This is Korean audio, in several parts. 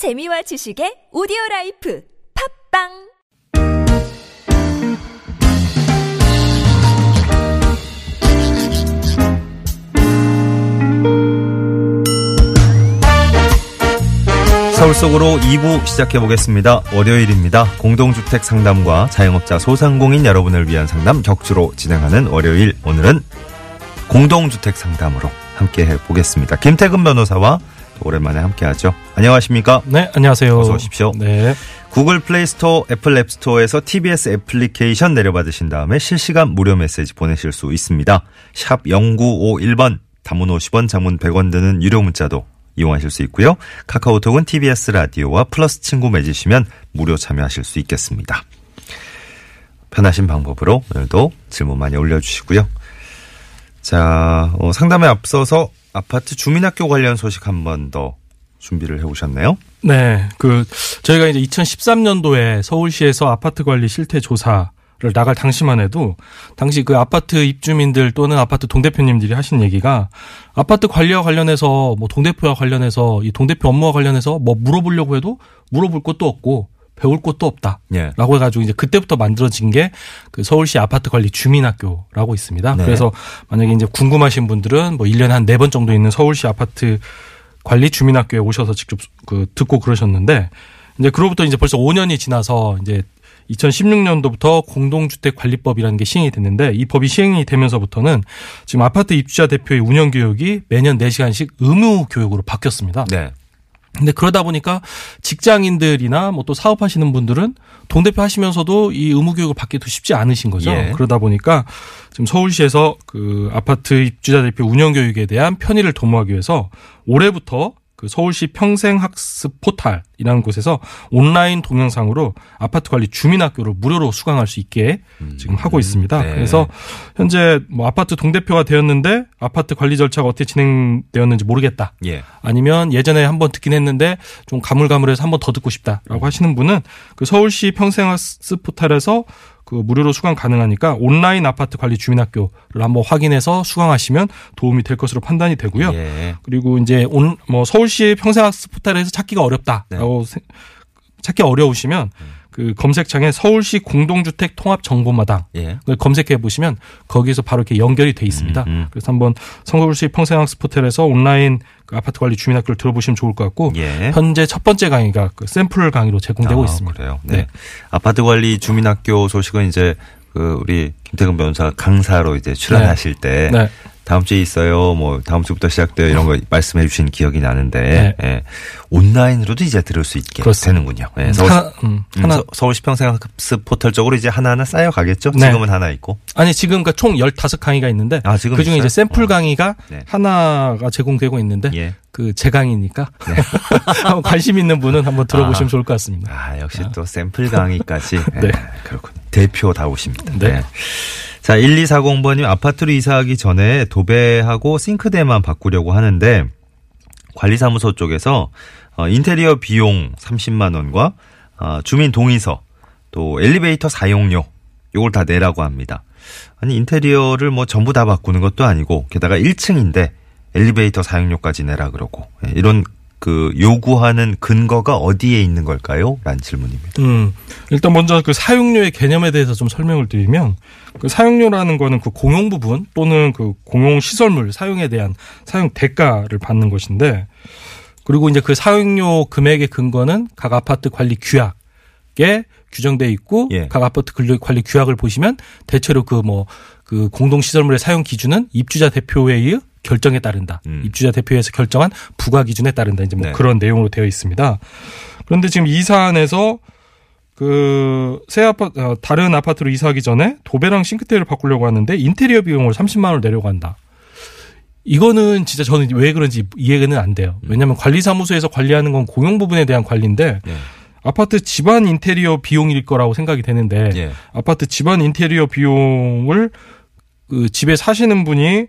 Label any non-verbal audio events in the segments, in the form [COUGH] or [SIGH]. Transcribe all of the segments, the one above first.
재미와 지식의 오디오 life 팟빵 서울 속으로 2부 시작해 보겠습니다. 월요일입니다. 공동주택 상담과 자영업자 소상공인 여러분을 위한 상담 격주로 진행하는 월요일 오늘은 공동주택 상담으로 함께 해 보겠습니다. 김태근 변호사와 또 오랜만에 함께 하죠. 안녕하십니까? 네, 안녕하세요. 어서 오십시오. 네. 구글 플레이 스토어, 애플 앱 스토어에서 TBS 애플리케이션 내려받으신 다음에 실시간 무료 메시지 보내실 수 있습니다. 샵 0951번 단문 50원, 장문 100원 드는 유료 문자도 이용하실 수 있고요. 카카오톡은 TBS 라디오와 플러스 친구 맺으시면 무료 참여하실 수 있겠습니다. 편하신 방법으로 오늘도 질문 많이 올려주시고요. 자, 어, 상담에 앞서서 아파트 주민학교 관련 소식 한 번 더 준비를 해오셨네요. 네. 그, 저희가 이제 2013년도에 서울시에서 아파트 관리 실태 조사 를 나갈 당시만 해도 당시 그 아파트 입주민들 또는 아파트 동대표님들이 하신 얘기가 아파트 관리와 관련해서 뭐 동대표와 관련해서 이 동대표 업무와 관련해서 뭐 물어보려고 해도 물어볼 것도 없고 배울 것도 없다. 예. 라고 해가지고 이제 그때부터 만들어진 게 그 서울시 아파트 관리 주민학교라고 있습니다. 네. 그래서 만약에 이제 궁금하신 분들은 뭐 1년에 한 네 번 정도 있는 서울시 아파트 관리 주민학교에 오셔서 직접 그 듣고 그러셨는데 이제 그로부터 이제 벌써 5년이 지나서 이제 2016년도부터 공동주택관리법이라는 게 시행이 됐는데 이 법이 시행이 되면서부터는 지금 아파트 입주자 대표의 운영 교육이 매년 4시간씩 의무 교육으로 바뀌었습니다. 네. 근데 그러다 보니까 직장인들이나 뭐 또 사업하시는 분들은 동대표 하시면서도 이 의무 교육을 받기도 쉽지 않으신 거죠. 예. 그러다 보니까 지금 서울시에서 그 아파트 입주자 대표 운영 교육에 대한 편의를 도모하기 위해서 올해부터 그 서울시 평생학습 포탈 이라는 곳에서 온라인 동영상으로 아파트 관리 주민학교를 무료로 수강할 수 있게 지금 하고 있습니다. 네. 그래서 현재 뭐 아파트 동대표가 되었는데 아파트 관리 절차가 어떻게 진행되었는지 모르겠다. 예. 아니면 예전에 한번 듣긴 했는데 좀 가물가물해서 한번 더 듣고 싶다라고 하시는 분은 그 서울시 평생학습 포탈에서 그 무료로 수강 가능하니까 온라인 아파트 관리 주민학교를 한번 확인해서 수강하시면 도움이 될 것으로 판단이 되고요. 예. 그리고 이제 온 뭐 서울시 평생학습 포탈에서 찾기가 어렵다라고 세- 찾기 어려우시면 그 검색창에 서울시 공동주택 통합 정보마당 예. 검색해 보시면 거기서 바로 이렇게 연결이 돼 있습니다. 음, 음. 그래서 한번 서울시 평생학습 포털에서 온라인 그 아파트 관리 주민학교를 들어보시면 좋을 것 같고 예. 현재 첫 번째 강의가 그 샘플 강의로 제공되고 아, 있습니다. 그래요. 네. 네. 아파트 관리 주민학교 소식은 이제 그 우리 김태근 변호사 강사로 이제 출연하실 때 네. 다음 주에 있어요. 뭐 다음 주부터 시작돼요. 이런 거 말씀해 주신 기억이 나는데 네. 예. 온라인으로도 이제 들을 수 있게 그렇습니다. 되는군요. 예. 서울, 하나, 음, 음, 하나 서, 서울시 평생학습 포털 쪽으로 이제 하나하나 쌓여 가겠죠. 네. 지금은 하나 있고. 아니 지금 그러니까 총 15강의가 있는데 아, 지금 그중에 있어요? 이제 샘플 어. 강의가 네. 하나가 제공되고 있는데 예. 그제 강의니까 [LAUGHS] 한번 관심 있는 분은 한번 들어보시면 아. 좋을 것 같습니다. 아, 역시 또 샘플 강의까지. [LAUGHS] 예, 네. 그렇군요. 대표다우십니다. 네. 자, 1240번님 아파트로 이사하기 전에 도배하고 싱크대만 바꾸려고 하는데 관리사무소 쪽에서 어, 인테리어 비용 30만 원과 어, 주민 동의서 또 엘리베이터 사용료 요걸 다 내라고 합니다. 아니 인테리어를 뭐 전부 다 바꾸는 것도 아니고 게다가 1층인데 엘리베이터 사용료까지 내라 그러고 예, 이런 그 요구하는 근거가 어디에 있는 걸까요? 라는 질문입니다. 음, 일단 먼저 그 사용료의 개념에 대해서 좀 설명을 드리면 그 사용료라는 거는 그 공용 부분 또는 그 공용 시설물 사용에 대한 사용 대가를 받는 것인데 그리고 이제 그 사용료 금액의 근거는 각 아파트 관리 규약에 규정돼 있고 예. 각 아파트 관리 관리 규약을 보시면 대체로 그뭐 그 공동 시설물의 사용 기준은 입주자 대표회의 결정에 따른다. 음. 입주자 대표회에서 결정한 부과 기준에 따른다. 이제 뭐 네. 그런 내용으로 되어 있습니다. 그런데 지금 이 사안에서 그새 아파트 어, 다른 아파트로 이사하기 전에 도배랑 싱크대를 바꾸려고 하는데 인테리어 비용을 30만 원을 내려고 한다. 이거는 진짜 저는 왜 그런지 이해는 안 돼요. 왜냐하면 관리사무소에서 관리하는 건 공용 부분에 대한 관리인데 예. 아파트 집안 인테리어 비용일 거라고 생각이 되는데 예. 아파트 집안 인테리어 비용을 그 집에 사시는 분이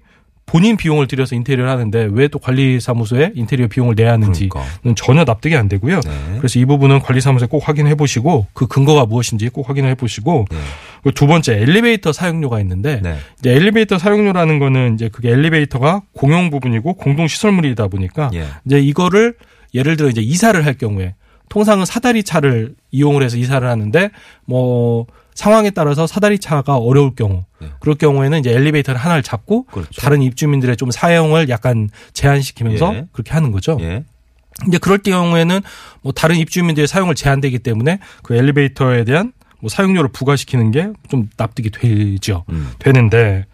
본인 비용을 들여서 인테리어를 하는데 왜 또 관리사무소에 인테리어 비용을 내야 하는지는 그러니까. 전혀 납득이 안 되고요. 네. 그래서 이 부분은 관리사무소에 꼭 확인해 보시고 그 근거가 무엇인지 꼭 확인해 보시고 네. 그두 번째 엘리베이터 사용료가 있는데 네. 이제 엘리베이터 사용료라는 거는 이제 그게 엘리베이터가 공용 부분이고 공동 시설물이다 보니까 예. 이제 이거를 예를 들어 이제 이사를 할 경우에 통상은 사다리 차를 이용을 해서 이사를 하는데 뭐 상황에 따라서 사다리 차가 어려울 경우 네. 그럴 경우에는 이제 엘리베이터를 하나를 잡고 그렇죠. 다른 입주민들의 좀 사용을 약간 제한시키면서 예. 그렇게 하는 거죠. 예. 이제 그럴 경우에는 뭐 다른 입주민들의 사용을 제한되기 때문에 그 엘리베이터에 대한 뭐 사용료를 부과시키는 게 좀 납득이 되죠. 음. 되는데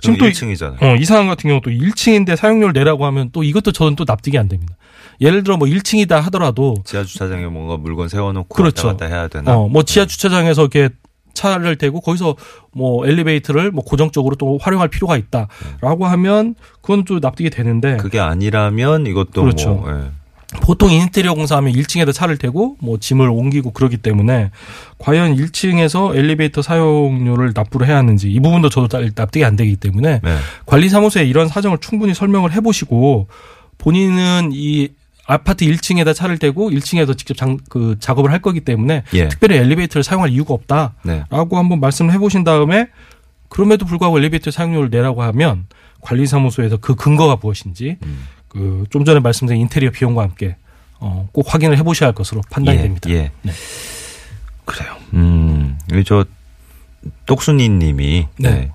지금 또 1층이잖아요. 어, 이 상황 같은 경우 또 1층인데 사용료를 내라고 하면 또 이것도 저는 또 납득이 안 됩니다. 예를 들어 뭐 1층이다 하더라도 지하 주차장에 뭔가 물건 세워놓고 그렇죠. 왔다 갔다 해야 되나? 어, 뭐 지하 주차장에서 이렇게 차를 대고 거기서 뭐 엘리베이터를 뭐 고정적으로 또 활용할 필요가 있다라고 하면 그건 좀 납득이 되는데 그게 아니라면 이것도 그렇죠. 뭐 예. 보통 인테리어 공사하면 1층에다 차를 대고 뭐 짐을 옮기고 그러기 때문에 과연 1층에서 엘리베이터 사용료를 납부를 해야 하는지 이 부분도 저도 다- 납득이 안 되기 때문에 네. 관리사무소에 이런 사정을 충분히 설명을 해보시고 본인은 이 아파트 1층에다 차를 대고 1층에서 직접 장, 그 작업을 할 거기 때문에 예. 특별히 엘리베이터를 사용할 이유가 없다라고 네. 한번 말씀을 해보신 다음에 그럼에도 불구하고 엘리베이터 사용료를 내라고 하면 관리사무소에서 그 근거가 무엇인지 음. 그 좀 전에 말씀드린 인테리어 비용과 함께 어, 꼭 확인을 해보셔야 할 것으로 판단이 예, 됩니다. 예. 네. 그래요. 음, 저 똑순이 님이 네. 네.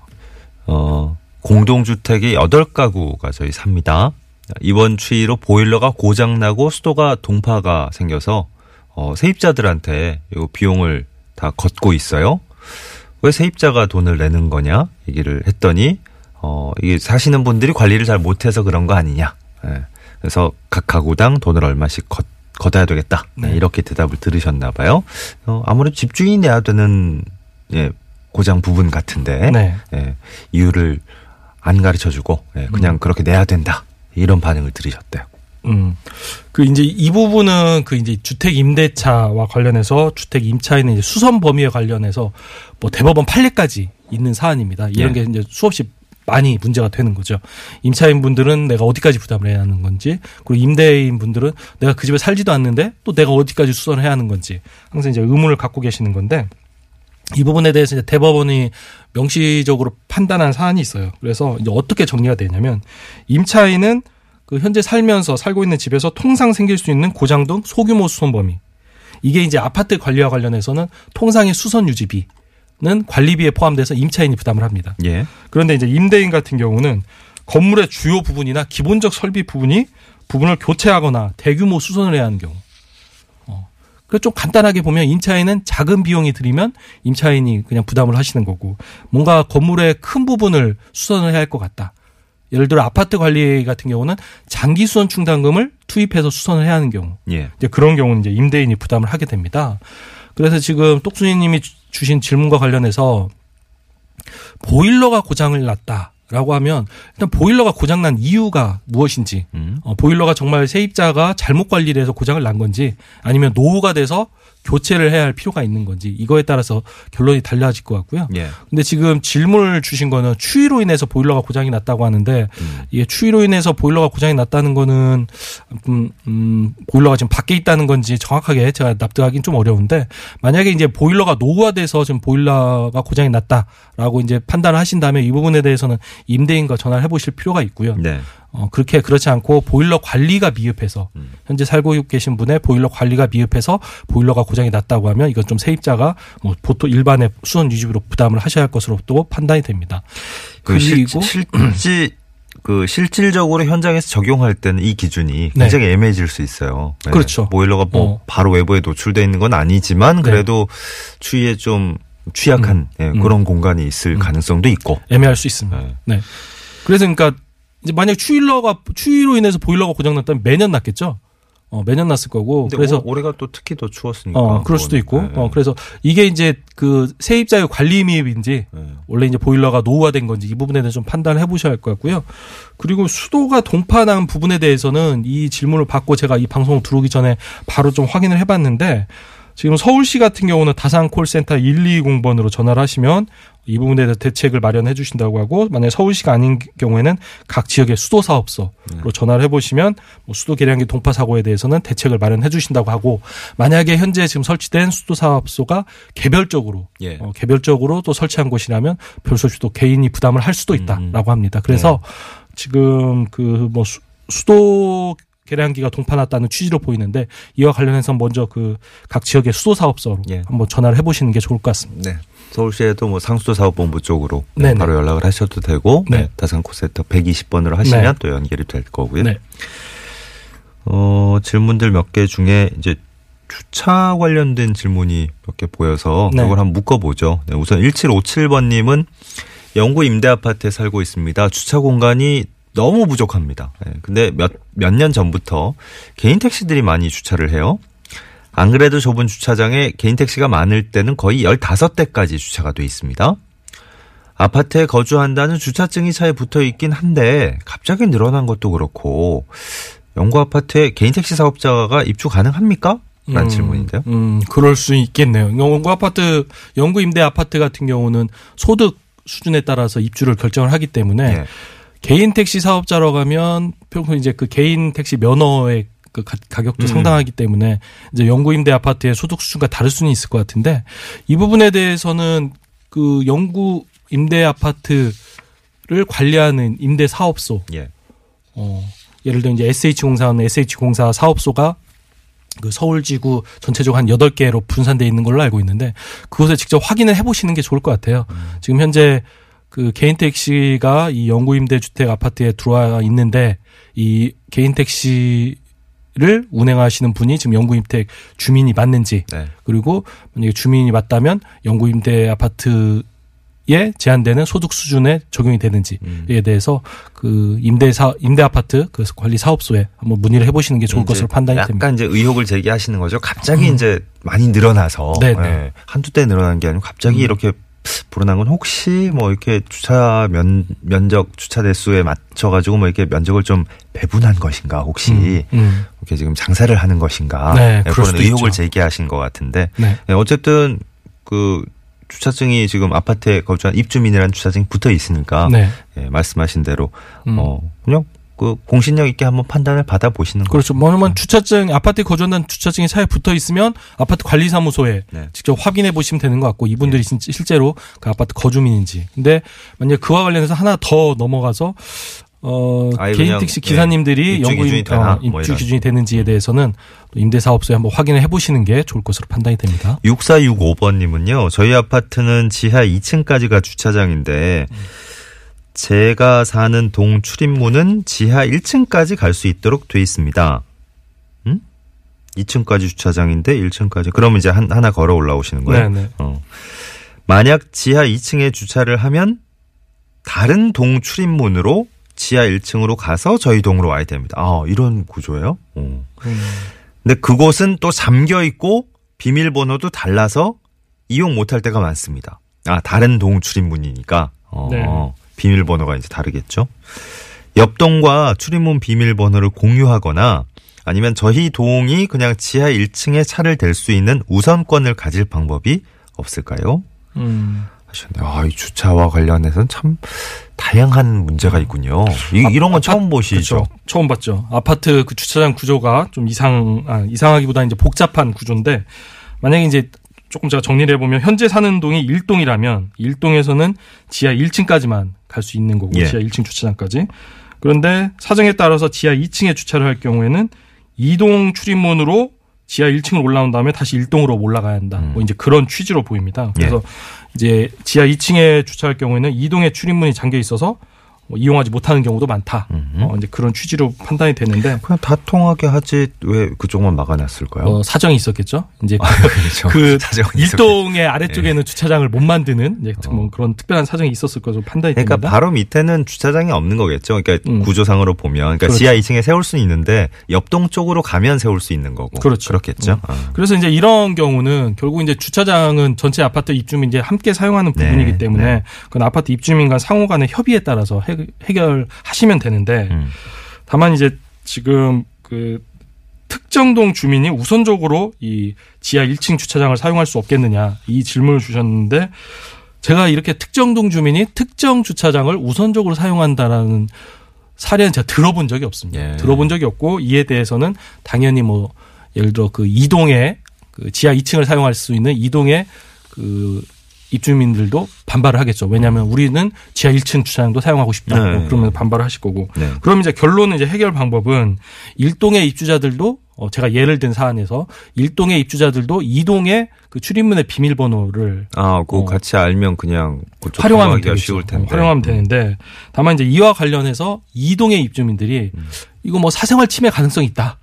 어, 공동주택이 8가구가 저희 삽니다. 이번 추위로 보일러가 고장 나고 수도가 동파가 생겨서 어, 세입자들한테 이 비용을 다 걷고 있어요. 왜 세입자가 돈을 내는 거냐 얘기를 했더니 어, 이게 사시는 분들이 관리를 잘 못해서 그런 거 아니냐. 예. 그래서 각 가구당 돈을 얼마씩 걷, 걷어야 되겠다. 네, 네. 이렇게 대답을 들으셨나 봐요. 어, 아무래도 집주인이 내야 되는 예, 고장 부분 같은데 네. 예, 이유를 안 가르쳐 주고 예, 그냥 그렇게 내야 된다. 이런 반응을 들으셨대요. 음. 그 이제 이 부분은 그 이제 주택 임대차와 관련해서 주택 임차인의 수선 범위에 관련해서 뭐 대법원 판례까지 있는 사안입니다. 이런 예. 게 이제 수없이 많이 문제가 되는 거죠. 임차인 분들은 내가 어디까지 부담을 해야 하는 건지, 그리고 임대인 분들은 내가 그 집에 살지도 않는데 또 내가 어디까지 수선을 해야 하는 건지 항상 이제 의문을 갖고 계시는 건데 이 부분에 대해서 이제 대법원이 명시적으로 판단한 사안이 있어요. 그래서 이제 어떻게 정리가 되냐면 임차인은 그 현재 살면서 살고 있는 집에서 통상 생길 수 있는 고장 등 소규모 수선 범위. 이게 이제 아파트 관리와 관련해서는 통상의 수선 유지비 는 관리비에 포함돼서 임차인이 부담을 합니다. 예. 그런데 이제 임대인 같은 경우는 건물의 주요 부분이나 기본적 설비 부분이 부분을 교체하거나 대규모 수선을 해야 하는 경우. 어. 그좀 간단하게 보면 임차인은 작은 비용이 들이면 임차인이 그냥 부담을 하시는 거고 뭔가 건물의 큰 부분을 수선을 해야 할 것 같다. 예를 들어 아파트 관리 같은 경우는 장기 수선 충당금을 투입해서 수선을 해야 하는 경우. 예. 이제 그런 경우는 이제 임대인이 부담을 하게 됩니다. 그래서 지금 똑순이님이 주- 주신 질문과 관련해서 보일러가 고장을 났다 라고 하면 일단 보일러가 고장난 이유가 무엇인지 음. 어, 보일러가 정말 세입자가 잘못 관리를 해서 고장을 난 건지 아니면 노후가 돼서 교체를 해야 할 필요가 있는 건지 이거에 따라서 결론이 달라질 것 같고요. 예. 근데 지금 질문을 주신 거는 추위로 인해서 보일러가 고장이 났다고 하는데 음. 이게 추위로 인해서 보일러가 고장이 났다는 거는 음, 음, 보일러가 지금 밖에 있다는 건지 정확하게 제가 납득하기는 좀 어려운데 만약에 이제 보일러가 노후화돼서 지금 보일러가 고장이 났다라고 이제 판단을 하신다면 이 부분에 대해서는 임대인과 전화를 해보실 필요가 있고요. 네. 어, 그렇게 그렇지 않고 보일러 관리가 미흡해서 음. 현재 살고 계신 분의 보일러 관리가 미흡해서 보일러가 고장이 났다고 하면 이건 좀 세입자가 뭐 보통 일반의 수선 유지비로 부담을 하셔야 할 것으로 또 판단이 됩니다. 그 실, 그리고 실질 그 실질적으로 현장에서 적용할 때는 이 기준이 네. 굉장히 애매해질 수 있어요. 네. 그렇죠. 보일러가 뭐 어. 바로 외부에 노출돼 있는 건 아니지만 그래도 추위에 좀 취약한 예, 음. 그런 공간이 있을 가능성도 있고. 애매할 수 있습니다. 네. 네. 그래서 그러니까 이제 만약 추위러가 추위로 인해서 보일러가 고장 났다면 매년 났겠죠. 어, 매년 났을 거고. 그래서 올- 올해가 또 특히 더 추웠으니까. 어, 그럴 수도 있고. 네. 어, 그래서 이게 이제 그 세입자의 관리 미흡인지 네. 원래 이제 보일러가 노후화된 건지 이 부분에 대해서 좀 판단을 해보셔야 할 것 같고요. 그리고 수도가 동파난 부분에 대해서는 이 질문을 받고 제가 이 방송 들어오기 전에 바로 좀 확인을 해봤는데 지금 서울시 같은 경우는 다산 콜센터 120번으로 전화를 하시면 이 부분에 대해서 대책을 마련해 주신다고 하고 만약 서울시가 아닌 경우에는 각 지역의 수도 사업소로 전화를 해 보시면 뭐 수도 계량기 동파 사고에 대해서는 대책을 마련해 주신다고 하고 만약에 현재 지금 설치된 수도 사업소가 개별적으로 예. 어, 개별적으로 또 설치한 곳이라면 별수 또 개인이 부담을 할 수도 있다라고 합니다. 그래서 지금 그뭐 수도 계량기가 동파났다는 취지로 보이는데 이와 관련해서 먼저 그 각 지역의 수도 사업소로 예. 한번 전화를 해보시는 게 좋을 것 같습니다. 네. 서울시에도 뭐 상수도사업본부 쪽으로 네네. 바로 연락을 하셔도 되고 네. 네. 다산 콜센터 120번으로 하시면 네. 또 연결이 될 거고요. 네. 어, 질문들 몇 개 중에 이제 주차 관련된 질문이 몇 개 보여서 네. 이걸 한번 묶어보죠. 네, 우선 1757번님은 영구 임대 아파트에 살고 있습니다. 주차 공간이 너무 부족합니다. 네, 근데 몇, 몇 년 전부터 개인 택시들이 많이 주차를 해요. 안 그래도 좁은 주차장에 개인 택시가 많을 때는 거의 15대까지 주차가 돼 있습니다. 아파트에 거주한다는 주차증이 차에 붙어 있긴 한데 갑자기 늘어난 것도 그렇고 영구 아파트에 개인 택시 사업자가 입주 가능합니까? 라는 음, 질문인데요. 음, 그럴 수 있겠네요. 영구 아파트, 영구 임대 아파트 같은 경우는 소득 수준에 따라서 입주를 결정을 하기 때문에 예. 개인 택시 사업자로 가면 평소 이제 그 개인 택시 면허의 그 가- 가격도 음. 상당하기 때문에 이제 영구 임대 아파트의 소득 수준과 다를 수는 있을 것 같은데 이 부분에 대해서는 그 영구 임대 아파트를 관리하는 임대 사업소 예. 어, 예를 들어 이제 SH공사는 SH공사 사업소가 그 서울지구 전체적으로 한 8개로 분산돼 있는 걸로 알고 있는데 그곳에 직접 확인을 해 보시는 게 좋을 것 같아요. 지금 현재 그 개인 택시가 이 영구 임대 주택 아파트에 들어와 있는데 이 개인 택시 를 운행하시는 분이 지금 영구 임택 주민이 맞는지 네. 그리고 만약에 주민이 맞다면 영구 임대 아파트 에 제한되는 소득 수준에 적용이 되는지에 음. 대해서 그 임대사 임대 아파트 그 관리 사업소에 한번 문의를 해보시는 게 좋을 것으로 판단이 약간 됩니다. 음. 이제 의혹을 제기하시는 거죠. 갑자기 이제 많이 늘어나서 네네. 음. 예, 한두 대 늘어난 게 아니고 갑자기 이렇게 불어난 건 혹시 뭐 이렇게 주차 면 면적 주차 대수에 맞춰 가지고 뭐 이렇게 면적을 좀 배분한 것인가 혹시 음, 음. 이렇게 지금 장사를 하는 것인가 네, 예, 그런 수도 의혹을 있죠. 제기하신 것 같은데 네. 예, 어쨌든 그 주차증이 지금 아파트에 거주한 입주민이라는 주차증이 붙어 있으니까 네. 예, 말씀하신 대로 음. 어 그냥 그 공신력 있게 한번 판단을 받아 보시는 거죠. 그렇죠. 뭐냐면 주차증 아파트에 거주한다는 주차증이 차에 붙어 있으면 아파트 관리사무소에 네. 직접 확인해 보시면 되는 것 같고 이분들이 진- 실제로 그 아파트 거주민인지. 근데 만약 그와 관련해서 하나 더 넘어가서 어 개인 택시 예, 기사님들이 입주 영구 기준이 임- 되나? 어, 뭐 입주. 기준이 되는지에 대해서는 또 임대사업소에 한번 확인을 해보시는 게 좋을 것으로 판단이 됩니다. 6465번님은요, 저희 아파트는 지하 2층까지가 주차장인데, 제가 사는 동 출입문은 지하 1층까지 갈 수 있도록 돼 있습니다. 음? 2층까지 주차장인데 1층까지. 그러면 이제 한, 하나 걸어 올라오시는 거예요? 네네. 어. 만약 지하 2층에 주차를 하면 다른 동 출입문으로 지하 1층으로 가서 저희 동으로 와야 됩니다. 아, 이런 구조예요? 어. 근데 그곳은 또 잠겨 있고 비밀번호도 달라서 이용 못할 때가 많습니다. 아, 다른 동 출입문이니까. 어, 네. 비밀번호가 이제 다르겠죠. 옆 동과 출입문 비밀번호를 공유하거나 아니면 저희 동이 그냥 지하 1층에 차를 댈 수 있는 우선권을 가질 방법이 없을까요? 음. 하셨네요. 아, 이 주차와 관련해서는 참 다양한 문제가 있군요. 이, 이런 건 처음 보시죠? 그렇죠. 처음 봤죠. 아파트 그 주차장 구조가 좀 이상, 아, 이상하기보다 이제 복잡한 구조인데, 만약에 이제 조금 제가 정리를 해보면, 현재 사는 동이 1동이라면, 1동에서는 지하 1층까지만 갈 수 있는 거고, 예. 지하 1층 주차장까지. 그런데 사정에 따라서 지하 2층에 주차를 할 경우에는 2동 출입문으로 지하 1층을 올라온 다음에 다시 1동으로 올라가야 한다. 음. 뭐 이제 그런 취지로 보입니다. 예. 그래서 이제 지하 2층에 주차할 경우에는 2동의 출입문이 잠겨 있어서 뭐 이용하지 못하는 경우도 많다. 음흠. 어, 이제 그런 취지로 판단이 되는데 그냥 다 통하게 하지 왜 그쪽만 막아놨을까요? 어, 사정이 있었겠죠. 이제 그렇죠. 그 [LAUGHS] 사정은 있었겠죠. 일동의 아래쪽에는 주차장을 못 만드는 이제 어. 뭐 그런 특별한 사정이 있었을 것으로 판단이 그러니까 됩니다. 바로 밑에는 주차장이 없는 거겠죠. 그러니까 음. 구조상으로 보면, 그러니까 그렇죠. 지하 2층에 세울 수는 있는데 옆동 쪽으로 가면 세울 수 있는 거고. 그렇죠. 그렇겠죠. 어. 그래서 이제 이런 경우는 결국 이제 주차장은 전체 아파트 입주민 이제 함께 사용하는 네, 부분이기 때문에 네. 그건 아파트 입주민 간 상호 간의 협의에 따라서 해, 해결하시면 되는데 음. 다만 이제 지금 그 특정동 주민이 우선적으로 이 지하 1층 주차장을 사용할 수 없겠느냐 이 질문을 주셨는데 제가 이렇게 특정동 주민이 특정 주차장을 우선적으로 사용한다라는 사례는 제가 들어본 적이 없습니다. 예. 들어본 적이 없고 이에 대해서는 당연히 뭐 예를 들어 그 이동에 그 지하 2층을 사용할 수 있는 이동에 그 입주민들도 반발을 하겠죠. 왜냐하면 우리는 지하 1층 주차장도 사용하고 싶다. 네. 뭐 그러면 반발을 하실 거고. 네. 그럼 이제 결론은 이제 해결 방법은 일동의 입주자들도 어 제가 예를 든 사안에서 일동의 입주자들도 이동의 그 출입문의 비밀번호를 아, 그거 어. 같이 알면 그냥 그쪽 활용하면 되겠죠. 어, 활용하면 되는데 다만 이제 이와 관련해서 이동의 입주민들이 음. 이거 뭐 사생활 침해 가능성이 있다.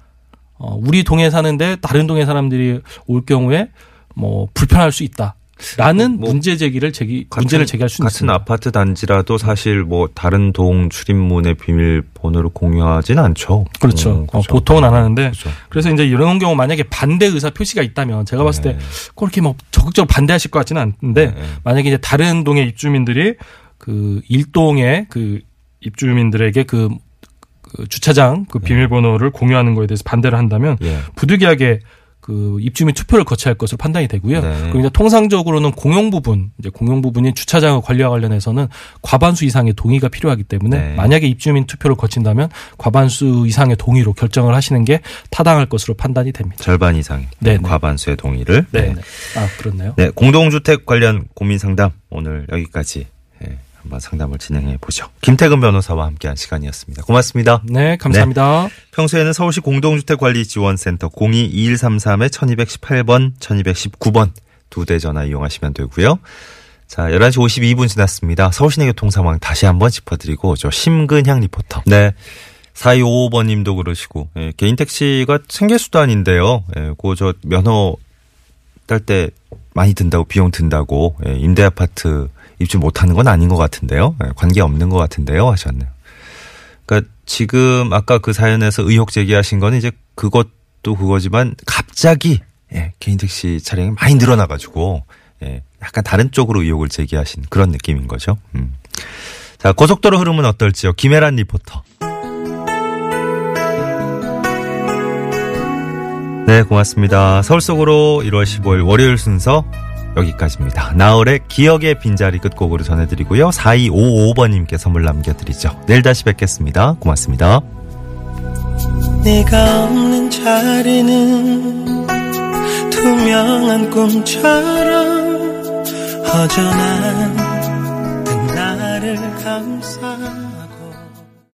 어, 우리 동에 사는데 다른 동의 사람들이 올 경우에 뭐 불편할 수 있다. 라는 뭐 문제 제기를 제기 같은- 문제를 제기할 수 같은 있습니다. 아파트 단지라도 사실 뭐 다른 동 출입문의 비밀번호를 공유하진 않죠. 그렇죠. 음, 어, 보통은 안 하는데 그렇죠. 그래서 이제 이런 경우 만약에 반대 의사 표시가 있다면 제가 봤을 때 네. 그렇게 뭐 적극적으로 반대하실 것 같지는 않은데 네. 만약에 이제 다른 동의 입주민들이 그 일동의 그 입주민들에게 그, 그 주차장 그 비밀번호를 공유하는 거에 대해서 반대를 한다면 예. 부득이하게 그 입주 민 투표를 거쳐야 할 것으로 판단이 되고요. 네. 그리고 이제 통상적으로는 공용 부분, 이제 공용 부분인 주차장의 관리와 관련해서는 과반수 이상의 동의가 필요하기 때문에 네. 만약에 입주민 투표를 거친다면 과반수 이상의 동의로 결정을 하시는 게 타당할 것으로 판단이 됩니다. 절반 이상의 네, 네. 과반수의 동의를. 네. 아, 그렇네요. 네, 공동주택 관련 고민 상담 오늘 여기까지 예, 한번 상담을 진행해 보죠. 김태근 변호사와 함께한 시간이었습니다. 고맙습니다. 네, 감사합니다. 평소에는 서울시 공동주택관리지원센터 022133-1218번, 1219번 두 대 전화 이용하시면 되고요. 자, 11시 52분 지났습니다. 서울시내 교통 상황 다시 한번 짚어드리고 저 심근향 리포터. 네. 4255번 님도 그러시고 예, 개인 택시가 생계 수단인데요. 예, 그저 면허 딸 때 많이 든다고 비용 든다고 예, 임대 아파트 입주 못하는 건 아닌 것 같은데요. 예, 관계 없는 것 같은데요. 하셨네요. 그러니까 지금 아까 그 사연에서 의혹 제기하신 거는 이제 그것도 그거지만 갑자기 예, 개인 택시 차량이 많이 늘어나가지고 예, 약간 다른 쪽으로 의혹을 제기하신 그런 느낌인 거죠. 음. 자 고속도로 흐름은 어떨지요? 김혜란 리포터. 네, 고맙습니다. 서울 속으로 1월 15일 월요일 순서 여기까지입니다. 나얼의 기억의 빈자리 끝곡으로 전해드리고요. 4255번님께 선물 남겨드리죠. 내일 다시 뵙겠습니다. 고맙습니다. 네가 없는 자리는 투명한 꿈처럼 허전한 그 나를 감싸